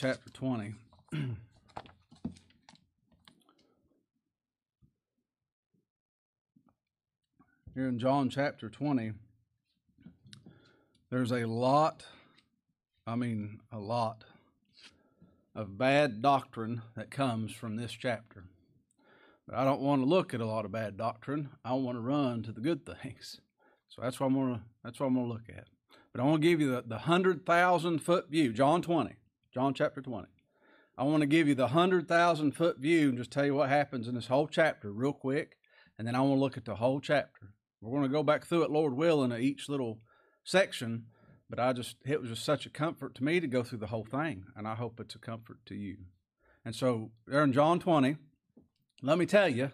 chapter 20. Here in John chapter 20, there's a lot, I mean, a lot of bad doctrine that comes from this chapter. But I don't want to look at a lot of bad doctrine. I want to run to the good things. So that's what I'm going to, that's what I'm going to look at. But I want to give you the, the 100,000 foot view, John 20, John chapter 20. I want to give you the 100,000 foot view and just tell you what happens in this whole chapter real quick. And then I want to look at the whole chapter. We're going to go back through it, Lord willing, at each little section. But I just, it was just such a comfort to me to go through the whole thing. And I hope it's a comfort to you. And so there in John 20, let me tell you,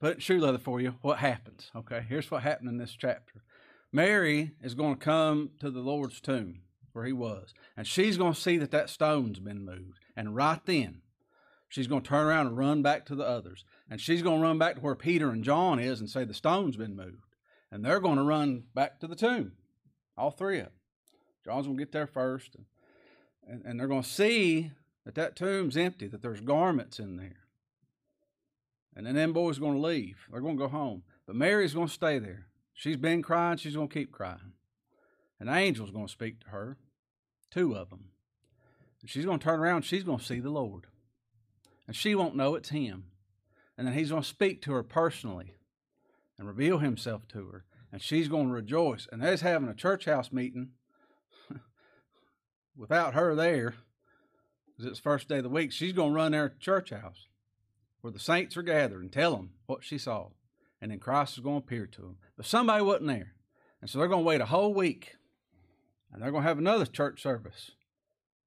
put it shoe leather for you, what happens. Okay, here's what happened in this chapter. Mary is going to come to the Lord's tomb where he was, and she's going to see that that stone's been moved. And right then, she's going to turn around and run back to the others. And she's going to run back to where Peter and John is and say the stone's been moved. And they're going to run back to the tomb, all three of them. John's going to get there first, and, and, and they're going to see that that tomb's empty, that there's garments in there. And then them boys are going to leave. They're going to go home. But Mary's going to stay there. She's been crying. She's going to keep crying. An angel's going to speak to her, two of them. And she's going to turn around. she's going to see the Lord. And she won't know it's him. And then he's going to speak to her personally and reveal himself to her. And she's going to rejoice. And they're having a church house meeting without her there, because it's the first day of the week. She's going to run their church house where the saints are gathered and tell them what she saw. And then Christ is going to appear to them. But somebody wasn't there. And so they're going to wait a whole week. And they're going to have another church service.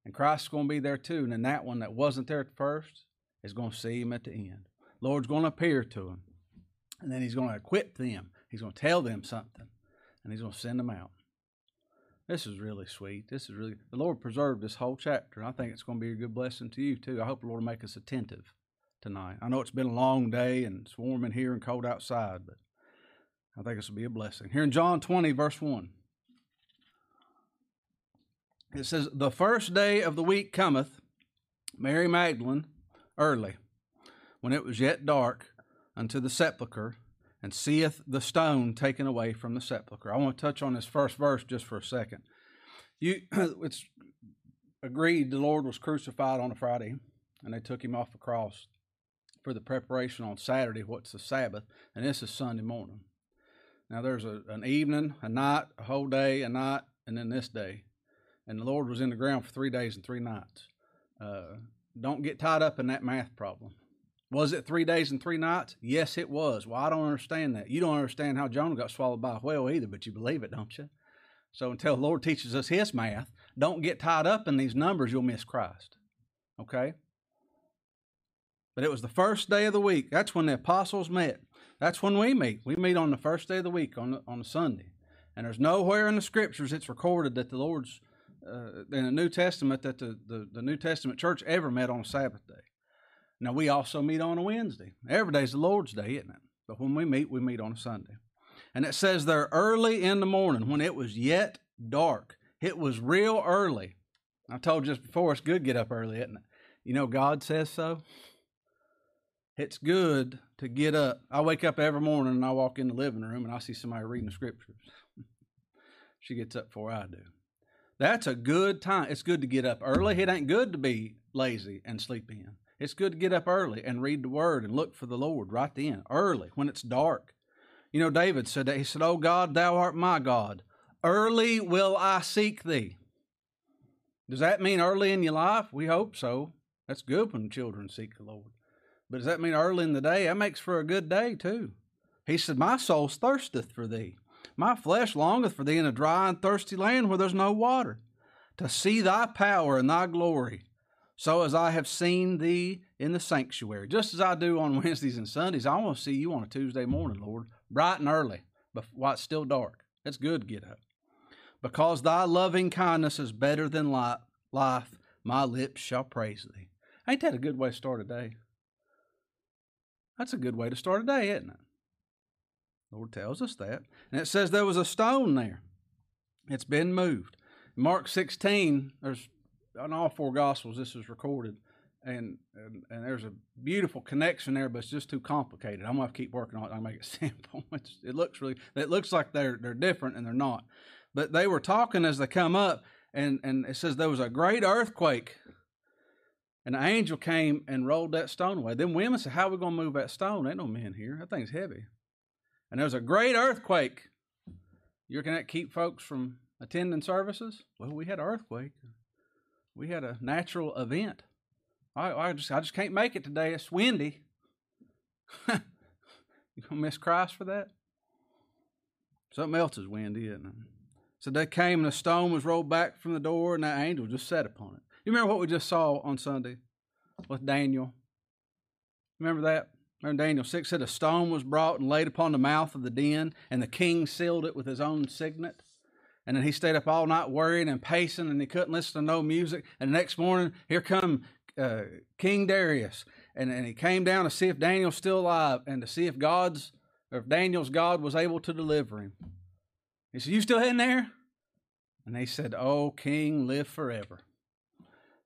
And Christ's going to be there too. And then that one that wasn't there at first is going to see him at the end. Lord's going to appear to him. And then he's going to equip them. He's going to tell them something. And he's going to send them out. This is really sweet. This is really, the Lord preserved this whole chapter. I think it's going to be a good blessing to you too. I hope the Lord will make us attentive tonight. I know it's been a long day and it's warm in here and cold outside, but I think this will be a blessing. Here in John 20, verse 1, it says, The first day of the week cometh, Mary Magdalene, early, when it was yet dark, unto the sepulchre, and seeth the stone taken away from the sepulchre. I want to touch on this first verse just for a second. You, it's agreed the Lord was crucified on a Friday, and they took him off the cross for the preparation on Saturday, what's the Sabbath, and this is Sunday morning. Now there's a, an evening, a night, a whole day, a night, and then this day. And the Lord was in the ground for three days and three nights. Uh, don't get tied up in that math problem. Was it three days and three nights? Yes, it was. Well, I don't understand that. You don't understand how Jonah got swallowed by a whale either, but you believe it, don't you? So until the Lord teaches us His math, don't get tied up in these numbers. You'll miss Christ. Okay? But it was the first day of the week. That's when the apostles met. That's when we meet. We meet on the first day of the week, on, the, on a Sunday. And there's nowhere in the scriptures it's recorded that the Lord's, uh, in the New Testament, that the, the, the New Testament church ever met on a Sabbath day. Now, we also meet on a Wednesday. Every day's the Lord's day, isn't it? But when we meet, we meet on a Sunday. And it says there early in the morning, when it was yet dark, it was real early. I told you just before, it's good to get up early, isn't it? You know, God says so it's good to get up. I wake up every morning and I walk in the living room and I see somebody reading the scriptures. she gets up before I do. That's a good time. It's good to get up early. It ain't good to be lazy and sleep in. It's good to get up early and read the word and look for the Lord right then, early, when it's dark. You know, David said that. He said, Oh God, thou art my God. Early will I seek thee. Does that mean early in your life? We hope so. That's good when children seek the Lord. But does that mean early in the day? That makes for a good day too. He said, My soul thirsteth for thee. My flesh longeth for thee in a dry and thirsty land where there's no water, to see thy power and thy glory, so as I have seen thee in the sanctuary. Just as I do on Wednesdays and Sundays, I want to see you on a Tuesday morning, Lord, bright and early, but while it's still dark. It's good to get up. Because thy loving kindness is better than life, my lips shall praise thee. Ain't that a good way to start a day? That's a good way to start a day, isn't it? The Lord tells us that. And it says there was a stone there. It's been moved. Mark 16, there's in all four Gospels, this is recorded, and, and and there's a beautiful connection there, but it's just too complicated. I'm gonna to keep working on it. I'll make it simple. It's, it looks really, it looks like they're they're different, and they're not. But they were talking as they come up, and and it says there was a great earthquake, and an angel came and rolled that stone away. Then women said, "How are we gonna move that stone? Ain't no men here. That thing's heavy." And there was a great earthquake. You reckon that keep folks from attending services? Well, we had an earthquake. We had a natural event. I, I just I just can't make it today. It's windy. you gonna miss Christ for that? Something else is windy, isn't it? So they came and a stone was rolled back from the door, and that angel just sat upon it. You remember what we just saw on Sunday with Daniel? Remember that? Remember Daniel 6 said a stone was brought and laid upon the mouth of the den, and the king sealed it with his own signet. And then he stayed up all night worrying and pacing, and he couldn't listen to no music. And the next morning, here come uh, King Darius, and, and he came down to see if Daniel's still alive and to see if God's or if Daniel's God was able to deliver him. He said, "You still in there?" And they said, "Oh, King, live forever."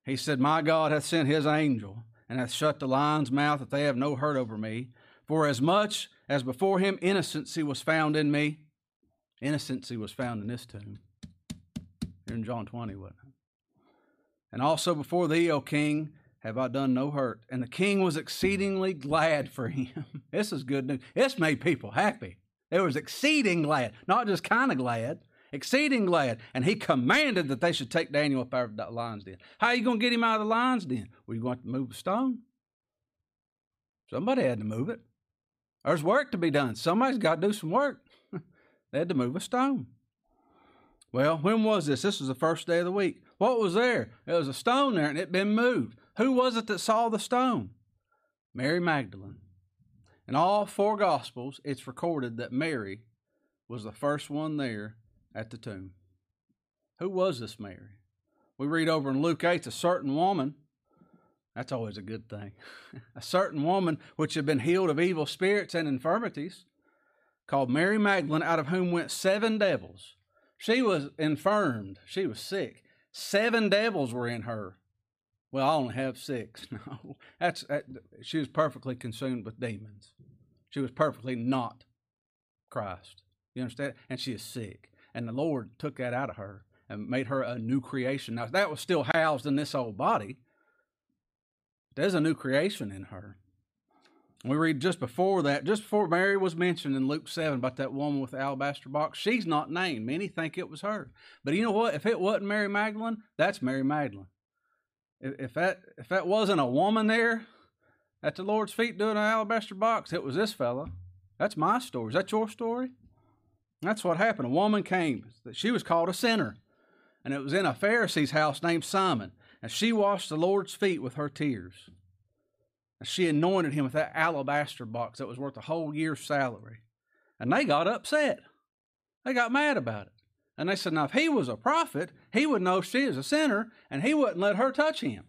He said, My God hath sent his angel, and hath shut the lion's mouth, that they have no hurt over me. For as much as before him innocency was found in me, innocency was found in this tomb. Here in John 20, wasn't it? And also before thee, O king, have I done no hurt. And the king was exceedingly glad for him. this is good news. This made people happy. It was exceeding glad, not just kind of glad exceeding glad. And he commanded that they should take Daniel up out of the lion's den. How are you going to get him out of the lion's den? Were you going to move a stone? Somebody had to move it. There's work to be done. Somebody's got to do some work. they had to move a stone. Well, when was this? This was the first day of the week. What was there? There was a stone there and it had been moved. Who was it that saw the stone? Mary Magdalene. In all four Gospels, it's recorded that Mary was the first one there at the tomb. Who was this Mary? We read over in Luke 8, a certain woman. That's always a good thing. a certain woman which had been healed of evil spirits and infirmities, called Mary Magdalene, out of whom went seven devils. She was infirmed. She was sick. Seven devils were in her. Well, I only have six. No, that's that, she was perfectly consumed with demons. She was perfectly not Christ. You understand? And she is sick. And the Lord took that out of her and made her a new creation. Now, that was still housed in this old body. There's a new creation in her. We read just before that, just before Mary was mentioned in Luke 7 about that woman with the alabaster box, she's not named. Many think it was her. But you know what? If it wasn't Mary Magdalene, that's Mary Magdalene. If that, if that wasn't a woman there at the Lord's feet doing an alabaster box, it was this fella. That's my story. Is that your story? That's what happened. A woman came. She was called a sinner. And it was in a Pharisee's house named Simon. And she washed the Lord's feet with her tears. And she anointed him with that alabaster box that was worth a whole year's salary. And they got upset. They got mad about it. And they said, now, if he was a prophet, he would know she is a sinner, and he wouldn't let her touch him.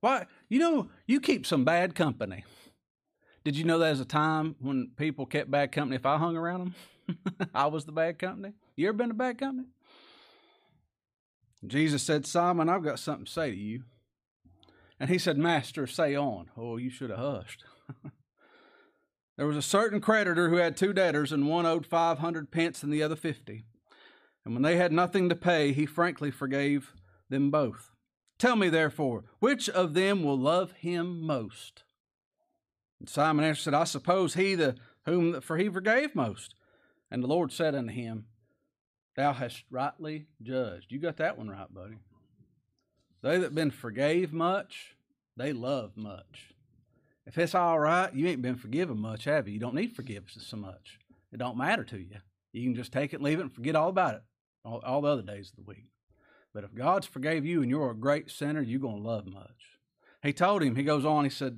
Why? You know, you keep some bad company. Did you know there's a time when people kept bad company if I hung around them? I was the bad company. You ever been a bad company? Jesus said, Simon, I've got something to say to you. And he said, Master, say on. Oh, you should have hushed. there was a certain creditor who had two debtors, and one owed 500 pence and the other 50. And when they had nothing to pay, he frankly forgave them both. Tell me, therefore, which of them will love him most? Simon answered, I suppose he the whom for he forgave most. And the Lord said unto him, Thou hast rightly judged. You got that one right, buddy. They that been forgave much, they love much. If it's all right, you ain't been forgiven much, have you? You don't need forgiveness so much. It don't matter to you. You can just take it, leave it, and forget all about it all, all the other days of the week. But if God's forgave you and you're a great sinner, you're going to love much. He told him, he goes on, he said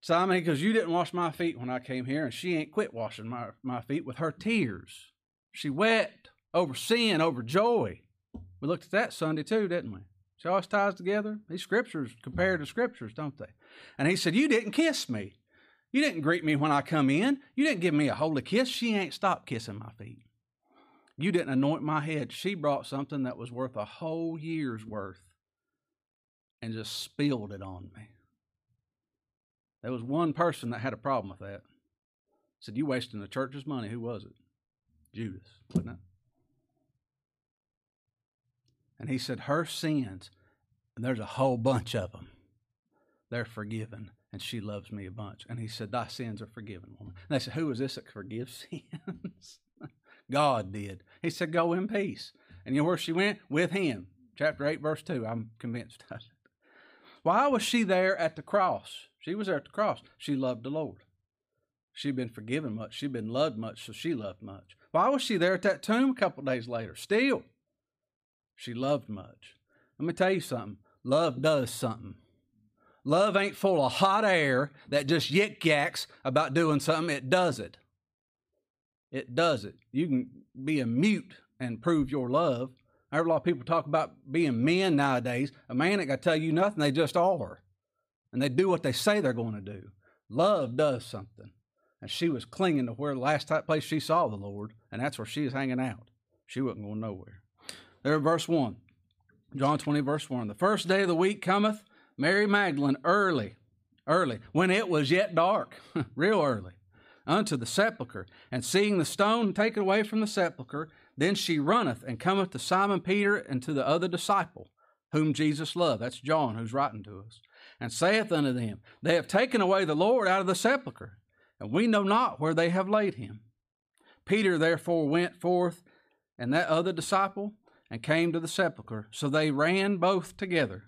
Simon, he goes, You didn't wash my feet when I came here, and she ain't quit washing my, my feet with her tears. She wept over sin, over joy. We looked at that Sunday too, didn't we? How it ties together? These scriptures compare to scriptures, don't they? And he said, You didn't kiss me. You didn't greet me when I come in. You didn't give me a holy kiss. She ain't stopped kissing my feet. You didn't anoint my head. She brought something that was worth a whole year's worth and just spilled it on me. There was one person that had a problem with that. Said, You wasting the church's money. Who was it? Judas, wasn't it? And he said, Her sins, and there's a whole bunch of them, they're forgiven, and she loves me a bunch. And he said, Thy sins are forgiven, woman. And they said, Who is this that forgives sins? God did. He said, Go in peace. And you know where she went? With him. Chapter 8, verse 2. I'm convinced of it. Why was she there at the cross? She was there at the cross. She loved the Lord. She'd been forgiven much. She'd been loved much, so she loved much. Why was she there at that tomb a couple days later? Still, she loved much. Let me tell you something. Love does something. Love ain't full of hot air that just yik yaks about doing something. It does it. It does it. You can be a mute and prove your love. I heard a lot of people talk about being men nowadays. A man ain't got to tell you nothing, they just are. And they do what they say they're going to do. Love does something. And she was clinging to where the last place she saw the Lord, and that's where she was hanging out. She wasn't going nowhere. There, verse 1. John 20, verse 1. The first day of the week cometh, Mary Magdalene early, early, when it was yet dark, real early, unto the sepulchre, and seeing the stone taken away from the sepulchre, then she runneth and cometh to Simon Peter and to the other disciple, whom Jesus loved. That's John who's writing to us. And saith unto them, They have taken away the Lord out of the sepulchre, and we know not where they have laid him. Peter therefore went forth, and that other disciple, and came to the sepulchre. So they ran both together.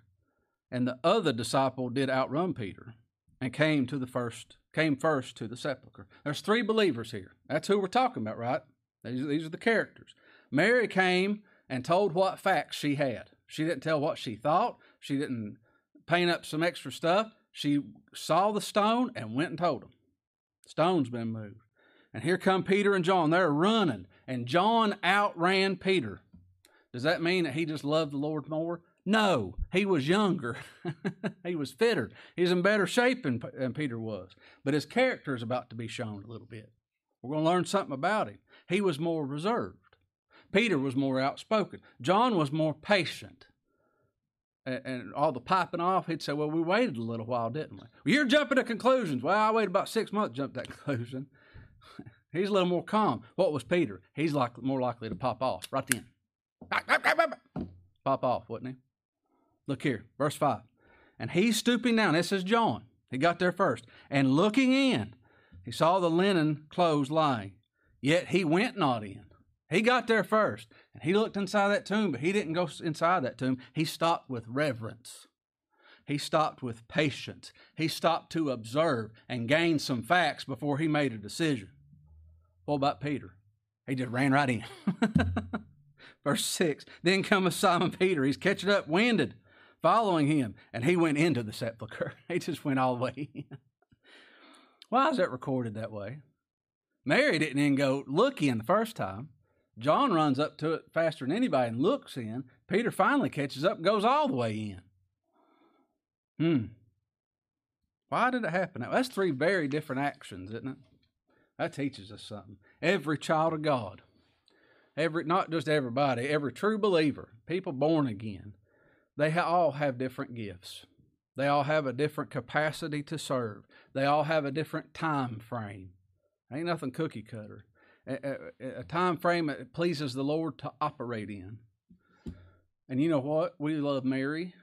And the other disciple did outrun Peter, and came to the first, came first to the sepulchre. There's three believers here. That's who we're talking about, right? These, these are the characters. Mary came and told what facts she had. She didn't tell what she thought. She didn't paint up some extra stuff. She saw the stone and went and told them. Stone's been moved. And here come Peter and John. They're running. And John outran Peter. Does that mean that he just loved the Lord more? No, he was younger. he was fitter. He's in better shape than, than Peter was. But his character is about to be shown a little bit. We're going to learn something about him. He was more reserved. Peter was more outspoken. John was more patient. And, and all the piping off, he'd say, Well, we waited a little while, didn't we? Well, you're jumping to conclusions. Well, I waited about six months to jump that conclusion. He's a little more calm. What was Peter? He's like more likely to pop off right then. Pop off, wouldn't he? Look here, verse 5. And he stooping down, this is John. He got there first. And looking in, he saw the linen clothes lying. Yet he went not in. He got there first. And he looked inside that tomb, but he didn't go inside that tomb. He stopped with reverence. He stopped with patience. He stopped to observe and gain some facts before he made a decision. What about Peter? He just ran right in. Verse 6 Then cometh Simon Peter. He's catching up, winded, following him, and he went into the sepulchre. He just went all the way in. Why is that recorded that way? Mary didn't even go look in the first time. John runs up to it faster than anybody and looks in. Peter finally catches up and goes all the way in. Hmm. Why did it happen? That's three very different actions, isn't it? That teaches us something. Every child of God every not just everybody, every true believer, people born again, they all have different gifts. They all have a different capacity to serve. They all have a different time frame. Ain't nothing cookie cutter. A, a, time frame that pleases the Lord to operate in. And you know what? We love Mary,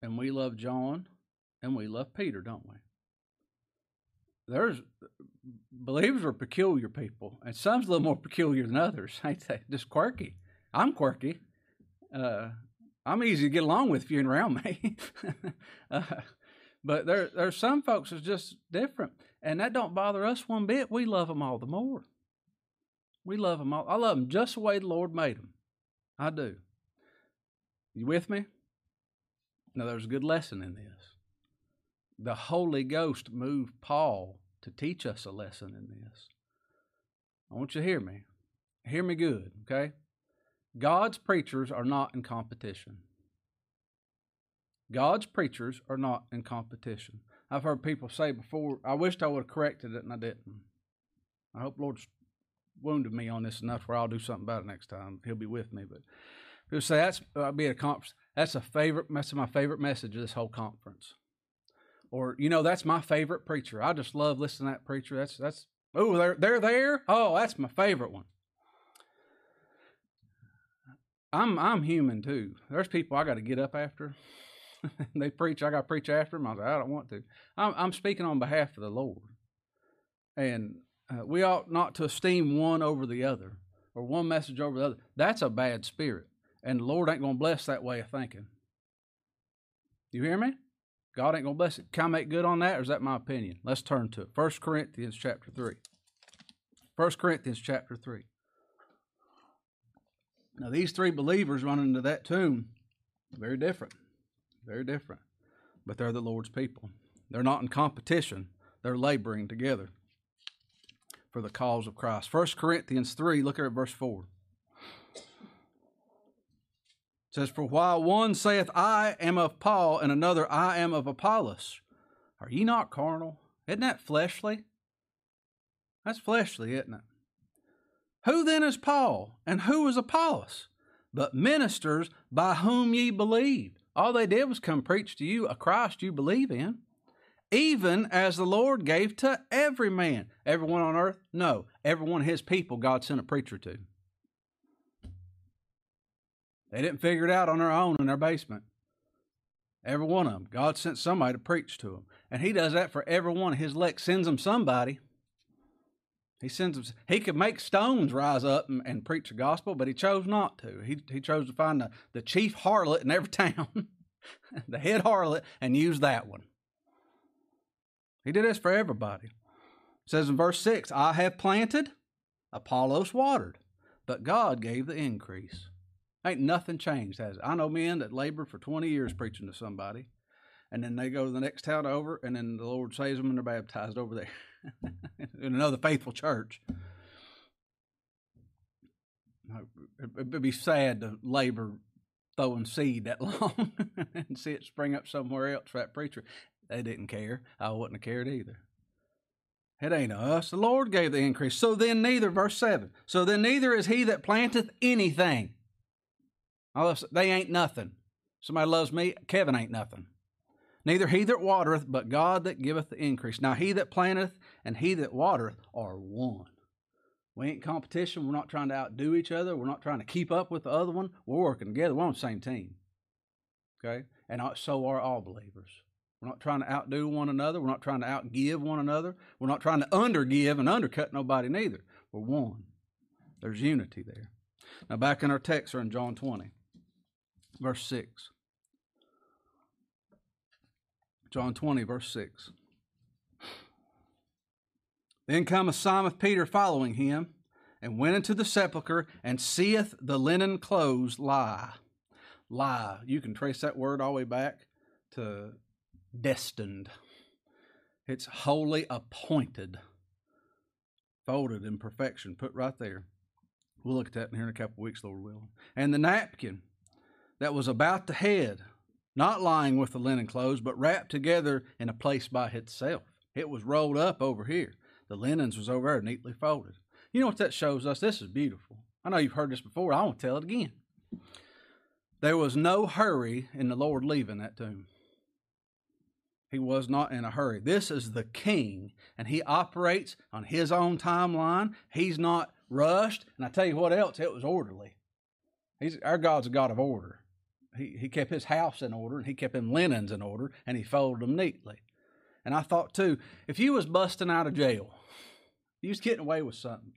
and we love John, and we love Peter, don't we? there's believers are peculiar people, and some's a little more peculiar than others, ain't they? Just quirky. I'm quirky. Uh, I'm easy to get along with if you're around me. uh, but there, there's some folks that's just different, and that don't bother us one bit. We love them all the more. We love them all. I love them just the way the Lord made them. I do. You with me? Now, there's a good lesson in this the Holy Ghost moved Paul to teach us a lesson in this. I want you to hear me. Hear me good, okay? God's preachers are not in competition. God's preachers are not in competition. I've heard people say before, I wished I would have corrected it and I didn't. I hope Lord's wounded me on this enough where I'll do something about it next time. He'll be with me. But People say that's I'll be at a conference. That's a favorite. That's my favorite message of this whole conference. Or you know, that's my favorite preacher. I just love listening to that preacher. That's that's oh they're they're there. Oh, that's my favorite one. I'm I'm human too. There's people I got to get up after. they preach. I got to preach after them. I was like, I don't want to. I'm I'm speaking on behalf of the Lord, and uh, we ought not to esteem one over the other or one message over the other. That's a bad spirit, and the Lord ain't going to bless that way of thinking. You hear me? God ain't going to bless it. Can I make good on that, or is that my opinion? Let's turn to it. First Corinthians chapter three. First Corinthians chapter three. Now these three believers running into that tomb, very different, very different, but they're the Lord's people. They're not in competition. They're laboring together for the cause of Christ. 1 Corinthians 3, look at verse 4. It says, For while one saith, I am of Paul, and another, I am of Apollos, are ye not carnal? Isn't that fleshly? That's fleshly, isn't it? Who then is Paul, and who is Apollos? But ministers by whom ye believed. All they did was come preach to you a Christ you believe in even as the Lord gave to every man. Everyone on earth? No. Everyone his people God sent a preacher to. They didn't figure it out on their own in their basement. Every one of them. God sent somebody to preach to them. And he does that for every one of his elect. Sends them somebody. He sends them, he could make stones rise up and, and preach the gospel, but he chose not to. He, he chose to find the, the chief harlot in every town, the head harlot, and use that one. He did this for everybody. It says in verse 6 I have planted, Apollos watered, but God gave the increase. Ain't nothing changed, has it? I know men that labored for 20 years preaching to somebody, and then they go to the next town over, and then the Lord saves them and they're baptized over there in another faithful church. It'd be sad to labor throwing seed that long and see it spring up somewhere else for that preacher. They didn't care. I wouldn't have cared either. It ain't us. The Lord gave the increase. So then neither, verse 7. So then neither is he that planteth anything. They ain't nothing. Somebody loves me. Kevin ain't nothing. Neither he that watereth, but God that giveth the increase. Now he that planteth and he that watereth are one. We ain't competition. We're not trying to outdo each other. We're not trying to keep up with the other one. We're working together. We're on the same team. Okay? And uh, so are all believers. We're not trying to outdo one another. We're not trying to outgive one another. We're not trying to undergive and undercut nobody neither. We're one. There's unity there. Now, back in our text, are in John 20, verse 6. John 20, verse 6. Then cometh Simon Peter following him, and went into the sepulchre, and seeth the linen clothes lie. Lie. You can trace that word all the way back to destined. It's wholly appointed, folded in perfection, put right there. We'll look at that in here in a couple weeks, Lord willing. And the napkin that was about the head, not lying with the linen clothes, but wrapped together in a place by itself. It was rolled up over here. The linens was over there, neatly folded. You know what that shows us? This is beautiful. I know you've heard this before. I want to tell it again. There was no hurry in the Lord leaving that tomb. He was not in a hurry. This is the king, and he operates on his own timeline. He's not rushed. And I tell you what else, it was orderly. He's, our God's a God of order. He, he kept his house in order, and he kept him linens in order, and he folded them neatly. And I thought, too, if you was busting out of jail, you was getting away with something,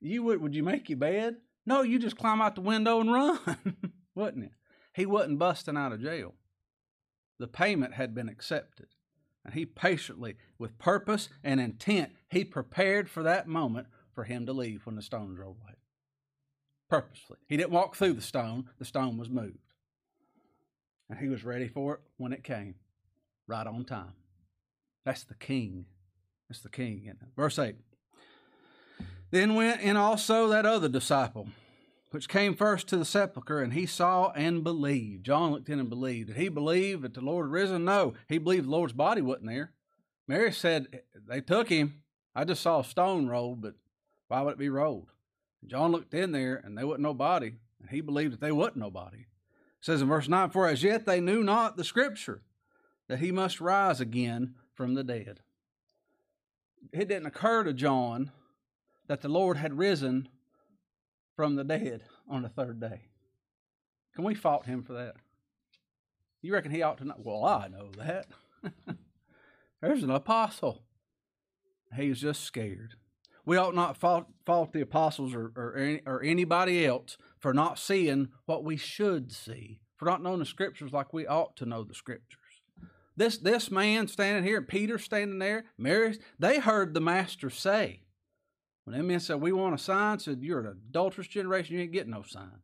you would, would you make your bed? No, you just climb out the window and run, wouldn't it? He wasn't busting out of jail. The payment had been accepted. And he patiently, with purpose and intent, he prepared for that moment for him to leave when the stone rolled away. Purposely. He didn't walk through the stone, the stone was moved. And he was ready for it when it came, right on time. That's the king. That's the king. Verse 8. Then went in also that other disciple which came first to the sepulchre, and he saw and believed. John looked in and believed. Did he believe that the Lord had risen? No. He believed the Lord's body wasn't there. Mary said, eh, They took him. I just saw a stone rolled, but why would it be rolled? John looked in there, and there wasn't no body. And he believed that they wasn't nobody. It says in verse 9, For as yet they knew not the scripture, that he must rise again from the dead. It didn't occur to John that the Lord had risen from the dead on the third day. Can we fault him for that? You reckon he ought to know? Well, I know that. There's an apostle. He was just scared. We ought not fault, fault the apostles or, or, any, or anybody else for not seeing what we should see, for not knowing the scriptures like we ought to know the scriptures. This, this man standing here, Peter standing there, Mary, they heard the master say, when them men said, We want a sign, said, You're an adulterous generation, you ain't getting no sign.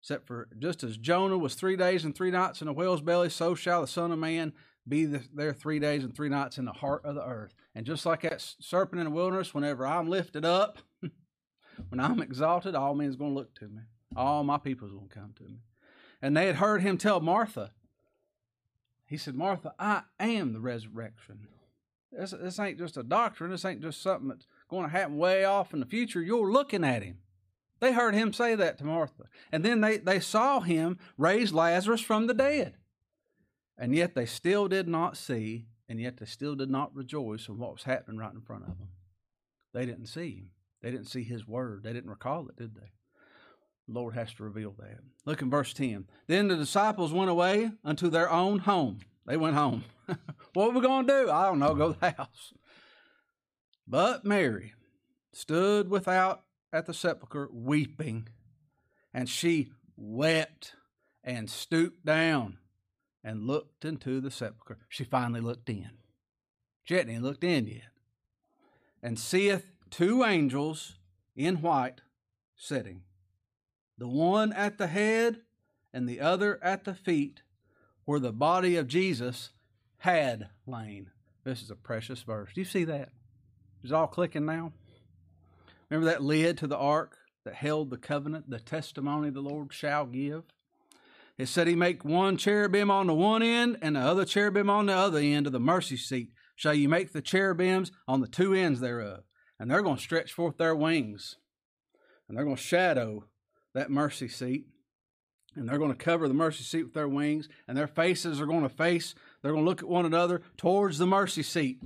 Except for just as Jonah was three days and three nights in a whale's belly, so shall the Son of Man be the, there three days and three nights in the heart of the earth. And just like that serpent in the wilderness, whenever I'm lifted up, when I'm exalted, all men's going to look to me. All my people's going to come to me. And they had heard him tell Martha, he said, Martha, I am the resurrection. This, this ain't just a doctrine. This ain't just something that's going to happen way off in the future. You're looking at him. They heard him say that to Martha. And then they, they saw him raise Lazarus from the dead. And yet they still did not see, and yet they still did not rejoice in what was happening right in front of them. They didn't see him. They didn't see his word. They didn't recall it, did they? The Lord has to reveal that. Look in verse 10. Then the disciples went away unto their own home. They went home. what are we going to do? I don't know. Go to the house. But Mary stood without at the sepulchre weeping, and she wept and stooped down and looked into the sepulchre. She finally looked in. She hadn't looked in yet. And seeth two angels in white sitting, the one at the head and the other at the feet, where the body of Jesus had lain. This is a precious verse. Do you see that? Is all clicking now? Remember that lid to the ark that held the covenant, the testimony the Lord shall give? It said he make one cherubim on the one end and the other cherubim on the other end of the mercy seat. Shall you make the cherubims on the two ends thereof? And they're going to stretch forth their wings. And they're going to shadow that mercy seat. And they're going to cover the mercy seat with their wings. And their faces are going to face, they're going to look at one another towards the mercy seat.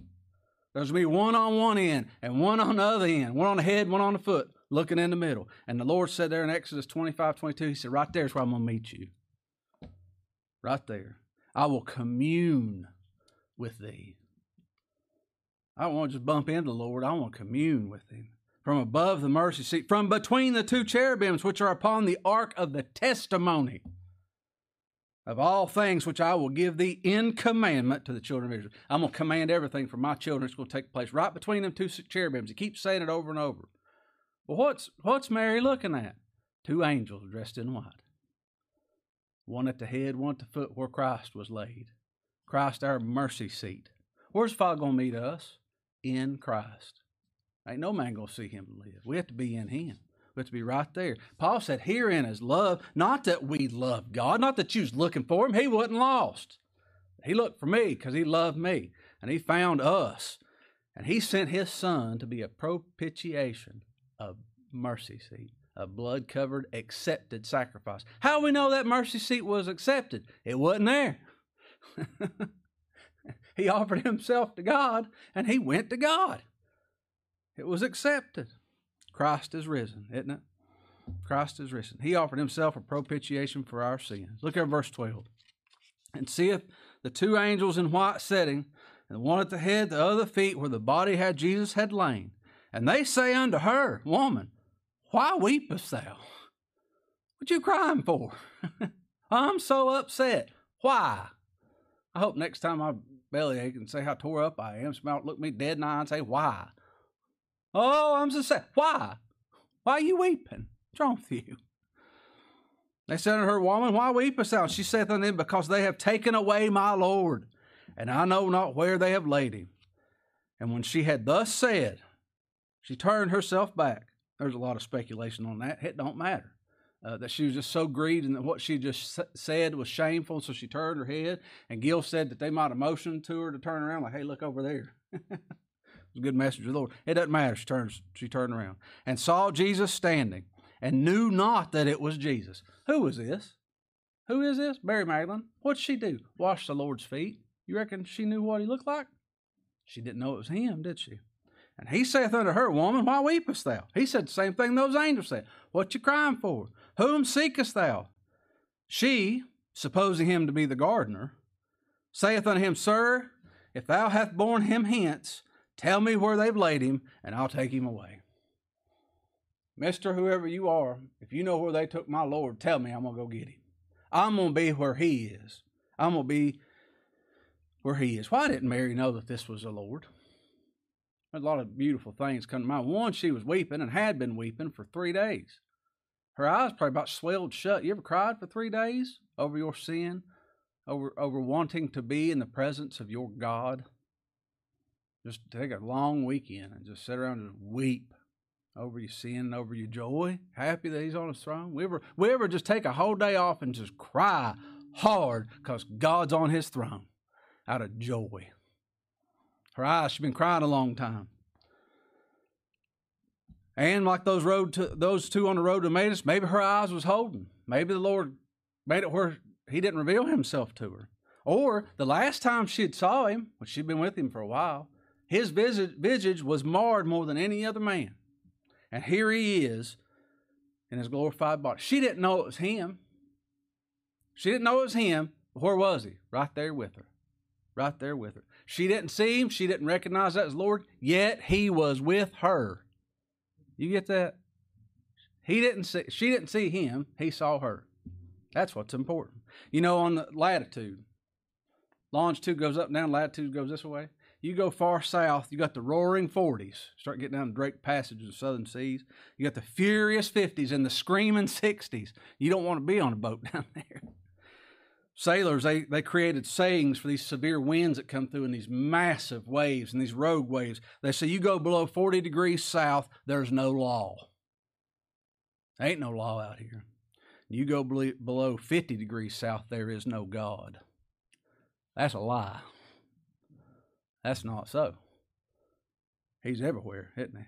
There's going to be one on one end and one on the other end, one on the head, one on the foot, looking in the middle. And the Lord said there in Exodus 25, 22, He said, Right there's where I'm going to meet you. Right there. I will commune with thee. I don't want to just bump into the Lord. I want to commune with him. From above the mercy seat, from between the two cherubims which are upon the ark of the testimony of all things which I will give thee in commandment to the children of Israel. I'm going to command everything for my children. It's going to take place right between them two cherubims. He keeps saying it over and over. Well, what's, what's Mary looking at? Two angels dressed in white one at the head, one at the foot where Christ was laid. Christ, our mercy seat. Where's Father going to meet us? In Christ. Ain't no man going to see him live. We have to be in him. Have to be right there. Paul said, Herein is love, not that we love God, not that you was looking for him. He wasn't lost. He looked for me because he loved me, and he found us. And he sent his son to be a propitiation, a mercy seat a blood covered, accepted sacrifice. How we know that mercy seat was accepted? It wasn't there. he offered himself to God and he went to God. It was accepted. Christ is risen, isn't it? Christ is risen. He offered himself a propitiation for our sins. Look at verse 12. And seeth the two angels in white setting, and one at the head, the other feet, where the body had Jesus had lain. And they say unto her, Woman, why weepest thou? What you crying for? I'm so upset. Why? I hope next time I bellyache and say how tore up I am, somebody look me dead in the eye and say, Why? Oh, I'm so sad. Why? Why are you weeping? What's wrong with you? They said unto her, Woman, why weepest thou? She saith unto them, Because they have taken away my Lord, and I know not where they have laid him. And when she had thus said, she turned herself back there's a lot of speculation on that. It don't matter. Uh, that she was just so grieved and that what she just said was shameful, so she turned her head. And Gill said that they might have motioned to her to turn around, like, "Hey, look over there." good message of the Lord. It doesn't matter. She turns. She turned around and saw Jesus standing, and knew not that it was Jesus. Who was this? Who is this? Mary Magdalene. What'd she do? Wash the Lord's feet. You reckon she knew what he looked like? She didn't know it was him, did she? And he saith unto her, Woman, why weepest thou? He said the same thing those angels said. What you crying for? Whom seekest thou? She, supposing him to be the gardener, saith unto him, Sir, if thou hast borne him hence, tell me where they've laid him, and I'll take him away. Mister, whoever you are, if you know where they took my Lord, tell me I'm going to go get him. I'm going to be where he is. I'm going to be where he is. Why didn't Mary know that this was the Lord? A lot of beautiful things come to mind. One, she was weeping and had been weeping for three days. Her eyes probably about swelled shut. You ever cried for three days over your sin, over over wanting to be in the presence of your God? Just take a long weekend and just sit around and weep over your sin over your joy, happy that He's on His throne. We ever we ever just take a whole day off and just cry hard because God's on His throne out of joy. Her eyes, she's been crying a long time. And like those road to those two on the road to Emmaus, maybe her eyes was holding. Maybe the Lord made it where He didn't reveal Himself to her. Or the last time she had saw Him, when she'd been with Him for a while, His visage was marred more than any other man. And here He is in His glorified body. She didn't know it was Him. She didn't know it was Him. Where was He? Right there with her. Right there with her. She didn't see him. She didn't recognize that as Lord, yet he was with her. You get that? He didn't see, she didn't see him. He saw her. That's what's important. You know, on the latitude, longitude goes up and down, latitude goes this way. You go far south, you got the roaring 40s, start getting down Drake Passage the Southern Seas. You got the furious 50s and the screaming 60s. You don't want to be on a boat down there. Sailors they, they created sayings for these severe winds that come through in these massive waves and these rogue waves. They say you go below 40 degrees south there's no law. There ain't no law out here. You go below 50 degrees south there is no god. That's a lie that's not so he's everywhere isn't he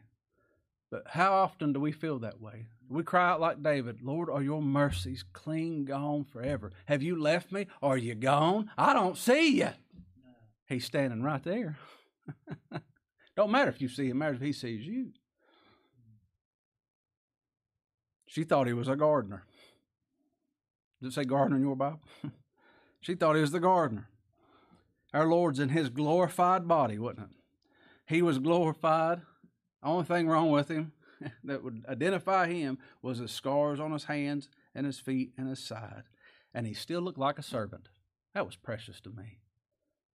but how often do we feel that way we cry out like David, Lord, are your mercies clean gone forever? Have you left me? Are you gone? I don't see you. He's standing right there. don't matter if you see him, matters if he sees you. She thought he was a gardener. Does it say gardener in your Bible? she thought he was the gardener. Our Lord's in his glorified body, wasn't it? He was glorified. Only thing wrong with him that would identify him was his scars on his hands and his feet and his side. And he still looked like a servant. That was precious to me.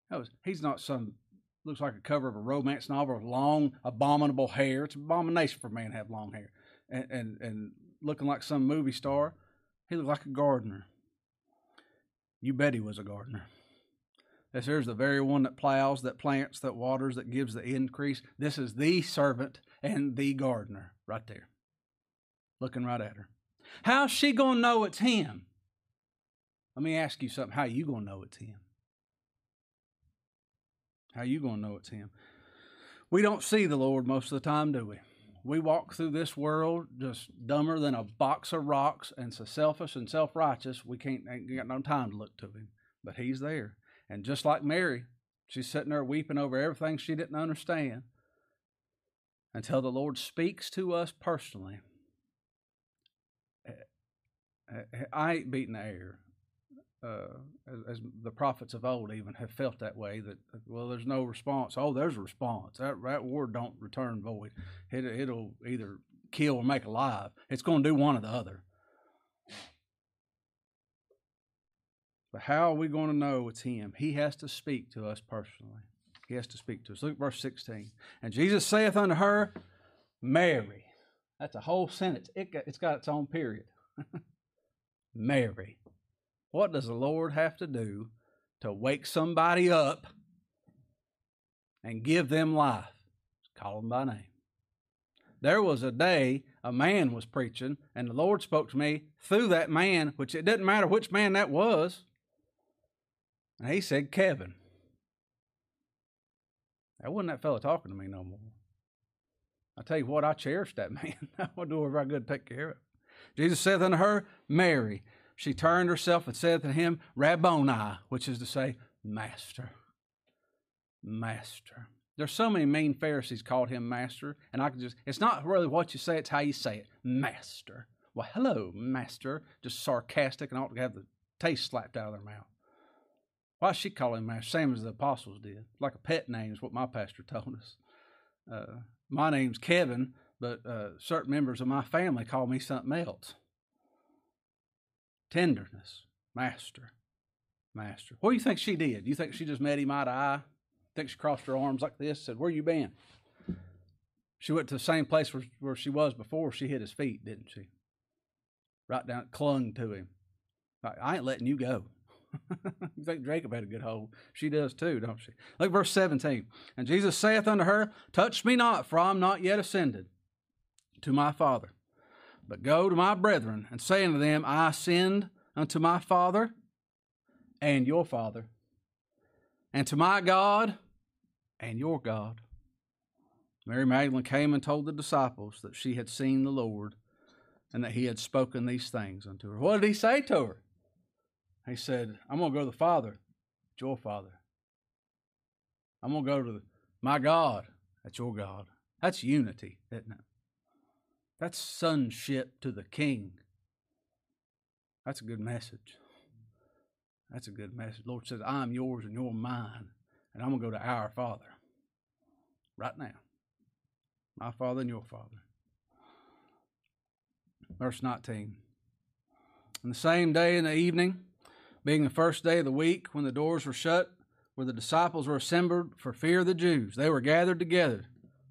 That was he's not some looks like a cover of a romance novel with long, abominable hair. It's an abomination for a man to have long hair. And and, and looking like some movie star. He looked like a gardener. You bet he was a gardener. This here's the very one that plows, that plants, that waters, that gives the increase. This is the servant and the gardener right there, looking right at her. How's she going to know it's him? Let me ask you something. How you going to know it's him? How you going to know it's him? We don't see the Lord most of the time, do we? We walk through this world just dumber than a box of rocks and so selfish and self righteous. We can't ain't got no time to look to him. But he's there. And just like Mary, she's sitting there weeping over everything she didn't understand until the Lord speaks to us personally. Eh, eh, I ain't beating the air. Uh, as, as, the prophets of old even have felt that way that well there's no response oh there's a response that, that word don't return void it, it'll either kill or make alive it's going to do one or the other but how are we going to know it's him he has to speak to us personally he has to speak to us. Look at verse 16. And Jesus saith unto her, Mary. That's a whole sentence. It got, it's got its own period. Mary. What does the Lord have to do to wake somebody up and give them life? Call them by name. There was a day a man was preaching, and the Lord spoke to me through that man, which it didn't matter which man that was. And he said, Kevin. That wasn't that fella talking to me no more. I tell you what, I cherish that man. I to do whatever I could to take care of. Jesus saith unto her, Mary. She turned herself and said to him, Rabboni, which is to say, Master. Master. There's so many mean Pharisees called him master, and I can just, it's not really what you say, it's how you say it. Master. Well, hello, master. Just sarcastic and ought to have the taste slapped out of their mouth. Why she call him master? Same as the apostles did. Like a pet name is what my pastor told us. Uh, my name's Kevin, but uh, certain members of my family call me something else. Tenderness, master, master. What do you think she did? You think she just met him eye to eye? think she crossed her arms like this, said, Where you been? She went to the same place where, where she was before. She hit his feet, didn't she? Right down, clung to him. I ain't letting you go. you think Jacob had a good hold? She does too, don't she? Look verse 17. And Jesus saith unto her, Touch me not, for I am not yet ascended to my Father. But go to my brethren and say unto them, I ascend unto my Father and your Father, and to my God and your God. Mary Magdalene came and told the disciples that she had seen the Lord and that he had spoken these things unto her. What did he say to her? He said, I'm going to go to the Father, your Father. I'm going to go to the, my God, that's your God. That's unity, isn't it? That's sonship to the King. That's a good message. That's a good message. Lord says, I'm yours and you're mine, and I'm going to go to our Father right now. My Father and your Father. Verse 19. And the same day in the evening, being the first day of the week, when the doors were shut, where the disciples were assembled for fear of the Jews, they were gathered together.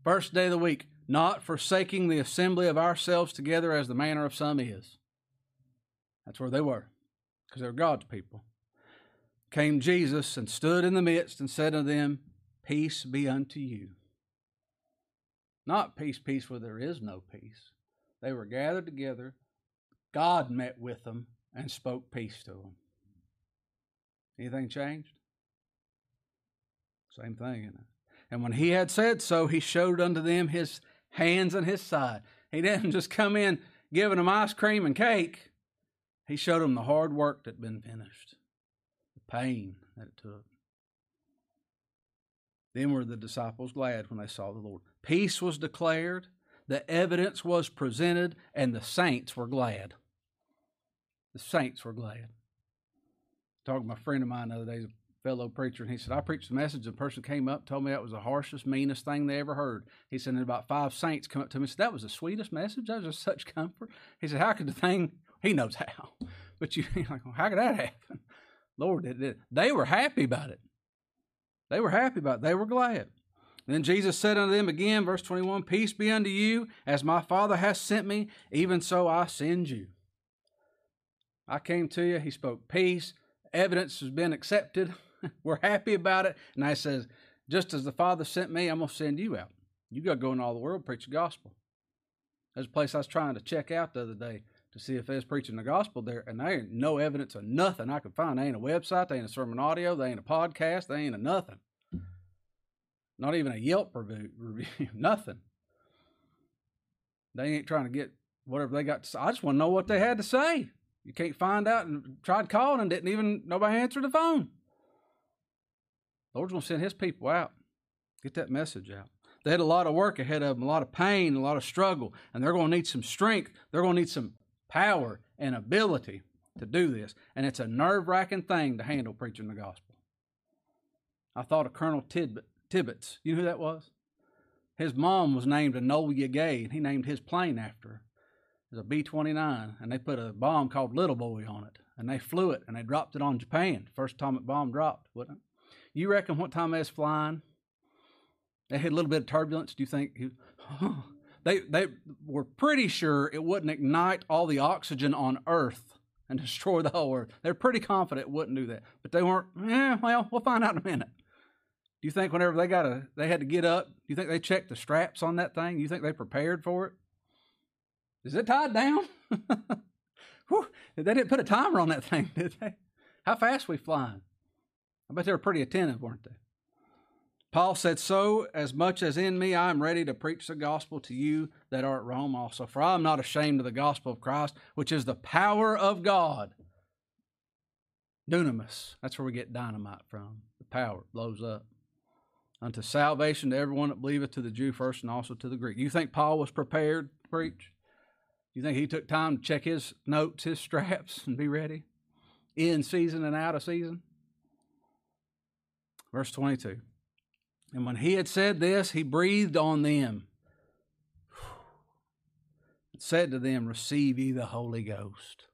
First day of the week, not forsaking the assembly of ourselves together as the manner of some is. That's where they were, because they were God's people. Came Jesus and stood in the midst and said unto them, Peace be unto you. Not peace, peace where there is no peace. They were gathered together. God met with them and spoke peace to them. Anything changed? Same thing, isn't it? And when he had said so, he showed unto them his hands and his side. He didn't just come in giving them ice cream and cake. He showed them the hard work that had been finished, the pain that it took. Then were the disciples glad when they saw the Lord. Peace was declared, the evidence was presented, and the saints were glad. The saints were glad. Talking to my friend of mine the other day, a fellow preacher, and he said, I preached a message, a person came up, told me that was the harshest, meanest thing they ever heard. He said, and about five saints come up to me and said, That was the sweetest message. That was just such comfort. He said, How could the thing, he knows how. But you, like, well, how could that happen? Lord, it, it, they were happy about it. They were happy about it. They were glad. then Jesus said unto them again, verse 21 Peace be unto you, as my Father hath sent me, even so I send you. I came to you, he spoke peace, evidence has been accepted. We're happy about it. And I says, just as the Father sent me, I'm going to send you out. You got to go in all the world, preach the gospel. There's a place I was trying to check out the other day to see if they was preaching the gospel there, and there ain't no evidence of nothing I could find. They ain't a website, they ain't a sermon audio, they ain't a podcast, they ain't a nothing. Not even a Yelp review, review nothing. They ain't trying to get whatever they got to say. I just want to know what they had to say. You can't find out and tried calling and didn't even nobody answer the phone. The Lord's gonna send his people out. Get that message out. They had a lot of work ahead of them, a lot of pain, a lot of struggle, and they're gonna need some strength. They're gonna need some power and ability to do this. And it's a nerve wracking thing to handle preaching the gospel. I thought of Colonel Tibbets. You know who that was? His mom was named Enola Gay, and he named his plane after her was a B 29, and they put a bomb called Little Boy on it. And they flew it and they dropped it on Japan. First atomic bomb dropped, wasn't it? You reckon what time they was flying? They had a little bit of turbulence. Do you think? they, they were pretty sure it wouldn't ignite all the oxygen on Earth and destroy the whole Earth. They're pretty confident it wouldn't do that. But they weren't, eh, well, we'll find out in a minute. Do you think whenever they got a, they had to get up, do you think they checked the straps on that thing? Do you think they prepared for it? Is it tied down? Whew, they didn't put a timer on that thing, did they? How fast we flying? I bet they were pretty attentive, weren't they? Paul said, So as much as in me I am ready to preach the gospel to you that are at Rome also. For I am not ashamed of the gospel of Christ, which is the power of God. Dunamis, that's where we get dynamite from. The power blows up. Unto salvation to everyone that believeth, to the Jew first and also to the Greek. You think Paul was prepared to preach? You think he took time to check his notes, his straps, and be ready? In season and out of season? Verse 22. And when he had said this, he breathed on them and said to them, Receive ye the Holy Ghost.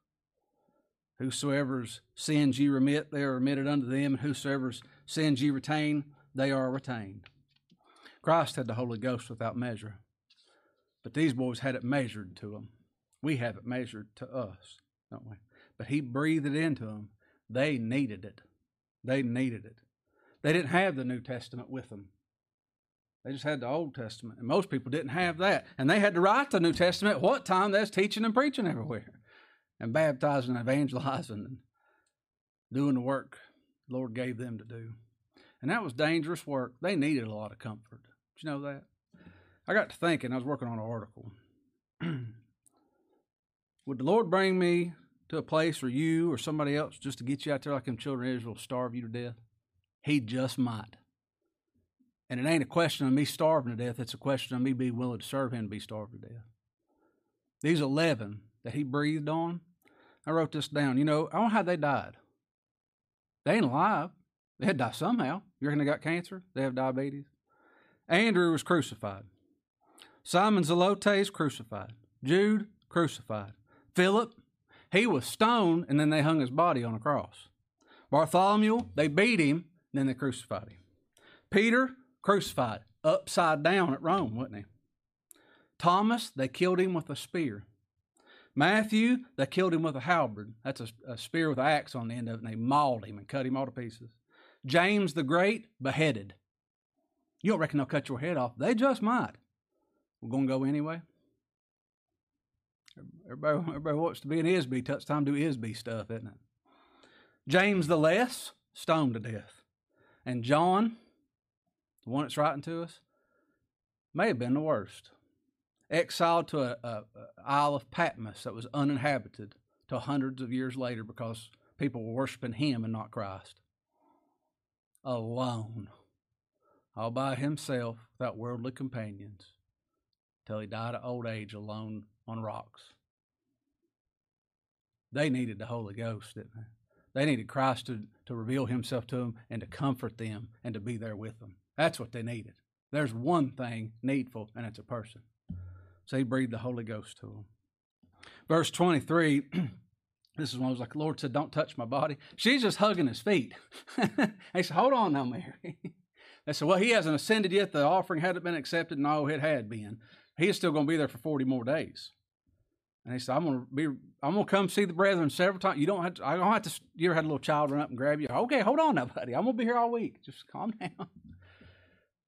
Whosoever's sins ye remit, they are remitted unto them, and whosoever's sins ye retain, they are retained. Christ had the Holy Ghost without measure, but these boys had it measured to them. We have it measured to us, don't we? But He breathed it into them. They needed it. They needed it. They didn't have the New Testament with them. They just had the Old Testament. And most people didn't have that. And they had to write the New Testament what time that's teaching and preaching everywhere. And baptizing and evangelizing and doing the work the Lord gave them to do. And that was dangerous work. They needed a lot of comfort. Did you know that? I got to thinking, I was working on an article. Would the Lord bring me to a place or you or somebody else just to get you out there like them children of Israel starve you to death? He just might. And it ain't a question of me starving to death, it's a question of me being willing to serve him to be starved to death. These 11 that he breathed on, I wrote this down. You know, I don't know how they died. They ain't alive. They had died somehow. You reckon they got cancer? They have diabetes? Andrew was crucified. Simon Zelotes crucified. Jude crucified. Philip, he was stoned, and then they hung his body on a cross. Bartholomew, they beat him, then they crucified him. Peter, crucified, upside down at Rome, wasn't he? Thomas, they killed him with a spear. Matthew, they killed him with a halberd. That's a, a spear with an axe on the end of it, and they mauled him and cut him all to pieces. James the Great, beheaded. You don't reckon they'll cut your head off? They just might. We're going to go anyway. Everybody, everybody wants to be an Isby. It's time to do Isby stuff, isn't it? James the Less, stoned to death. And John, the one that's writing to us, may have been the worst. Exiled to a, a, a Isle of Patmos that was uninhabited till hundreds of years later because people were worshiping him and not Christ. Alone, all by himself, without worldly companions, till he died of old age alone on rocks. They needed the Holy Ghost, didn't they? They needed Christ to, to reveal himself to them and to comfort them and to be there with them. That's what they needed. There's one thing needful, and it's a person. So he breathed the Holy Ghost to them. Verse 23, this is when I was like, Lord said, Don't touch my body. She's just hugging his feet. he said, Hold on now, Mary. they said, Well, he hasn't ascended yet. The offering hadn't been accepted. No, it had been. He is still going to be there for 40 more days. And he said, I'm gonna be I'm gonna come see the brethren several times. You don't have to I don't have to you ever had a little child run up and grab you? Okay, hold on now, buddy. I'm gonna be here all week. Just calm down.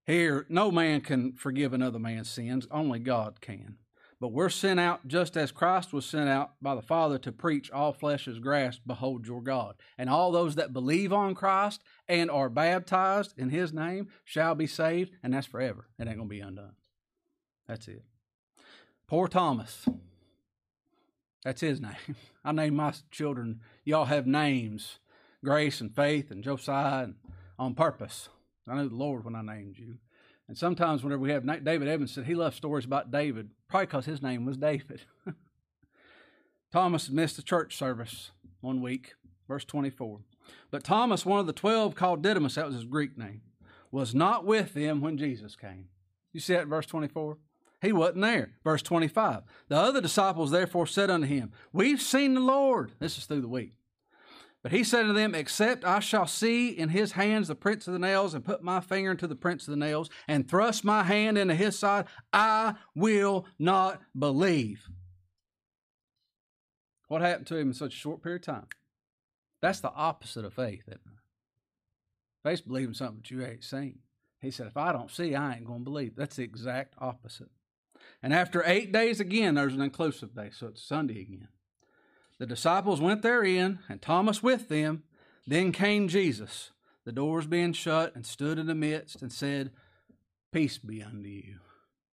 Here, no man can forgive another man's sins, only God can. But we're sent out just as Christ was sent out by the Father to preach all flesh is grass, behold your God. And all those that believe on Christ and are baptized in his name shall be saved, and that's forever. It ain't gonna be undone. That's it. Poor Thomas. That's his name. I name my children. Y'all have names Grace and Faith and Josiah and on purpose. I knew the Lord when I named you. And sometimes whenever we have David Evans said he loved stories about David, probably because his name was David. Thomas missed a church service one week, verse 24. But Thomas, one of the twelve called Didymus, that was his Greek name, was not with them when Jesus came. You see that in verse 24? He wasn't there. Verse 25. The other disciples therefore said unto him, We've seen the Lord. This is through the week. But he said to them, Except I shall see in his hands the prints of the nails, and put my finger into the prints of the nails, and thrust my hand into his side, I will not believe. What happened to him in such a short period of time? That's the opposite of faith, isn't it? Faith's believing something that you ain't seen. He said, If I don't see, I ain't going to believe. That's the exact opposite. And after eight days again, there's an inclusive day, so it's Sunday again. The disciples went therein, and Thomas with them. Then came Jesus, the doors being shut, and stood in the midst and said, Peace be unto you.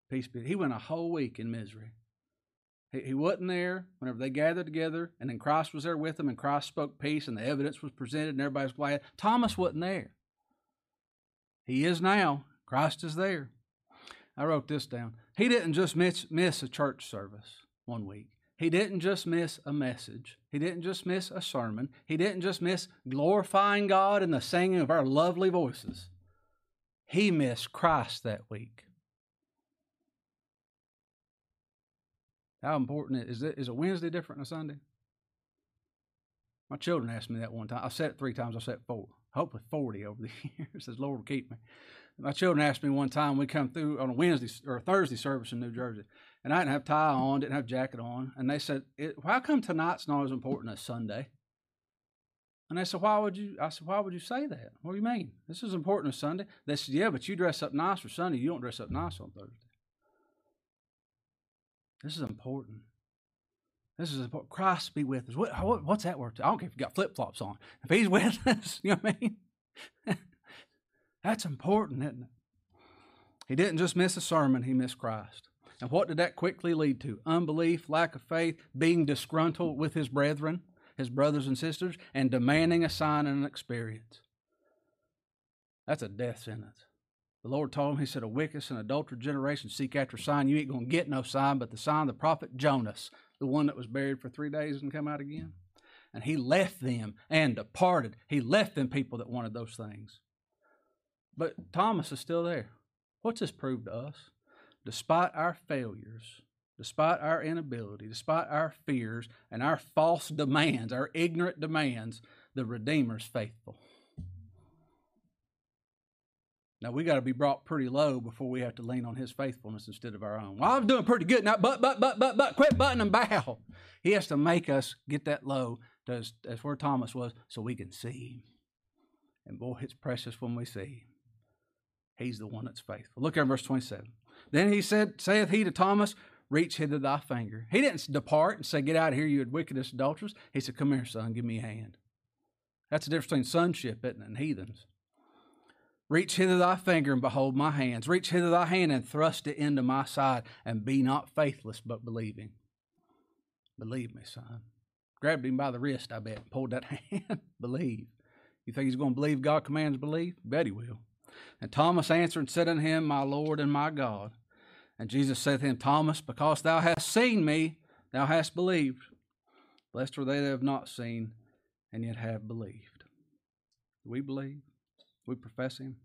Peace be. He went a whole week in misery. He, he wasn't there whenever they gathered together, and then Christ was there with them, and Christ spoke peace, and the evidence was presented, and everybody was glad. Thomas wasn't there. He is now. Christ is there. I wrote this down. He didn't just miss, miss a church service one week. He didn't just miss a message. He didn't just miss a sermon. He didn't just miss glorifying God and the singing of our lovely voices. He missed Christ that week. How important is it? Is a Wednesday different than a Sunday? My children asked me that one time. I said it three times. I said four. Hopefully forty over the years. Says Lord keep me. My children asked me one time. We come through on a Wednesday or a Thursday service in New Jersey, and I didn't have tie on, didn't have jacket on, and they said, Why come tonight's not as important as Sunday?" And they said, "Why would you?" I said, "Why would you say that? What do you mean? This is important as Sunday." They said, "Yeah, but you dress up nice for Sunday. You don't dress up nice on Thursday." This is important. This is important. Christ be with us. What, what, what's that word? I don't care if you got flip flops on. If He's with us, you know what I mean? That's important, isn't it? He didn't just miss a sermon, he missed Christ. And what did that quickly lead to? Unbelief, lack of faith, being disgruntled with his brethren, his brothers and sisters, and demanding a sign and an experience. That's a death sentence. The Lord told him, He said, A wicked and adulterous generation seek after a sign. You ain't going to get no sign but the sign of the prophet Jonas, the one that was buried for three days and come out again. And he left them and departed. He left them people that wanted those things. But Thomas is still there. What's this prove to us? Despite our failures, despite our inability, despite our fears and our false demands, our ignorant demands, the Redeemer's faithful. Now we got to be brought pretty low before we have to lean on His faithfulness instead of our own. Well, I'm doing pretty good now, but but but but but quit butting and bow. He has to make us get that low as, as where Thomas was, so we can see Him. And boy, it's precious when we see Him. He's the one that's faithful. Look at verse 27. Then he said, saith he to Thomas, Reach hither thy finger. He didn't depart and say, Get out of here, you wickedest adulterers. He said, Come here, son, give me a hand. That's the difference between sonship, isn't it, and heathens. Reach hither thy finger and behold my hands. Reach hither thy hand and thrust it into my side, and be not faithless, but believing. Believe me, son. Grabbed him by the wrist, I bet, pulled that hand. believe. You think he's going to believe God commands believe? Bet he will. And Thomas answered and said unto him, My Lord and my God. And Jesus said to him, Thomas, because thou hast seen me, thou hast believed. Blessed are they that have not seen and yet have believed. Do we believe? We profess him.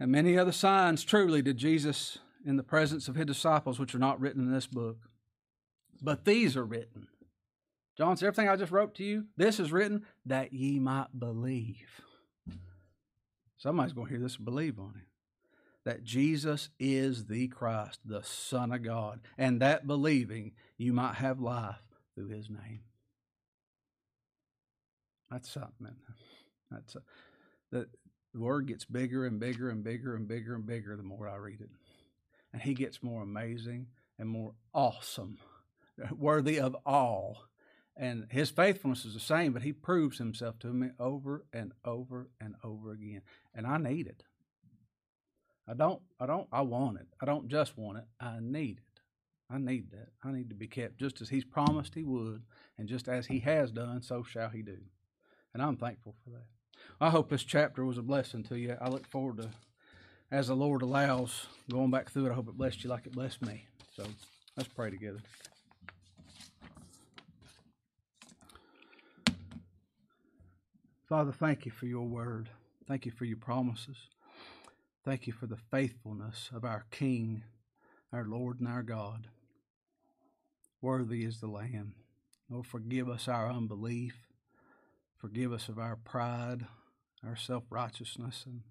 And many other signs truly did Jesus in the presence of his disciples, which are not written in this book. But these are written. John Everything I just wrote to you, this is written that ye might believe. Somebody's going to hear this and believe on him. That Jesus is the Christ, the Son of God, and that believing you might have life through his name. That's something. That's a, the, the word gets bigger and bigger and bigger and bigger and bigger the more I read it. And he gets more amazing and more awesome, worthy of all and his faithfulness is the same, but he proves himself to me over and over and over again. And I need it. I don't, I don't, I want it. I don't just want it, I need it. I need that. I need to be kept just as he's promised he would, and just as he has done, so shall he do. And I'm thankful for that. I hope this chapter was a blessing to you. I look forward to, as the Lord allows, going back through it. I hope it blessed you like it blessed me. So let's pray together. Father, thank you for your word. Thank you for your promises. Thank you for the faithfulness of our King, our Lord, and our God. Worthy is the Lamb. Lord, forgive us our unbelief. Forgive us of our pride, our self righteousness. And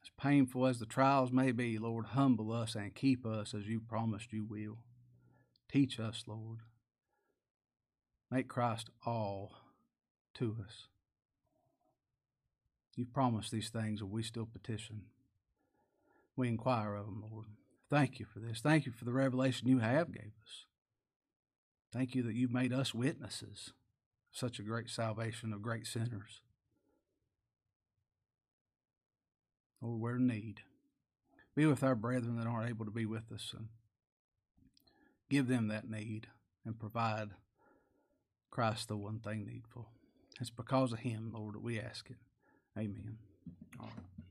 as painful as the trials may be, Lord, humble us and keep us as you promised you will. Teach us, Lord. Make Christ all to us. You've promised these things, and we still petition. We inquire of them, Lord. Thank you for this. Thank you for the revelation you have gave us. Thank you that you've made us witnesses such a great salvation of great sinners. Lord, we're in need. Be with our brethren that aren't able to be with us and give them that need and provide Christ the one thing needful. It's because of him, Lord, that we ask it. Amen. All right.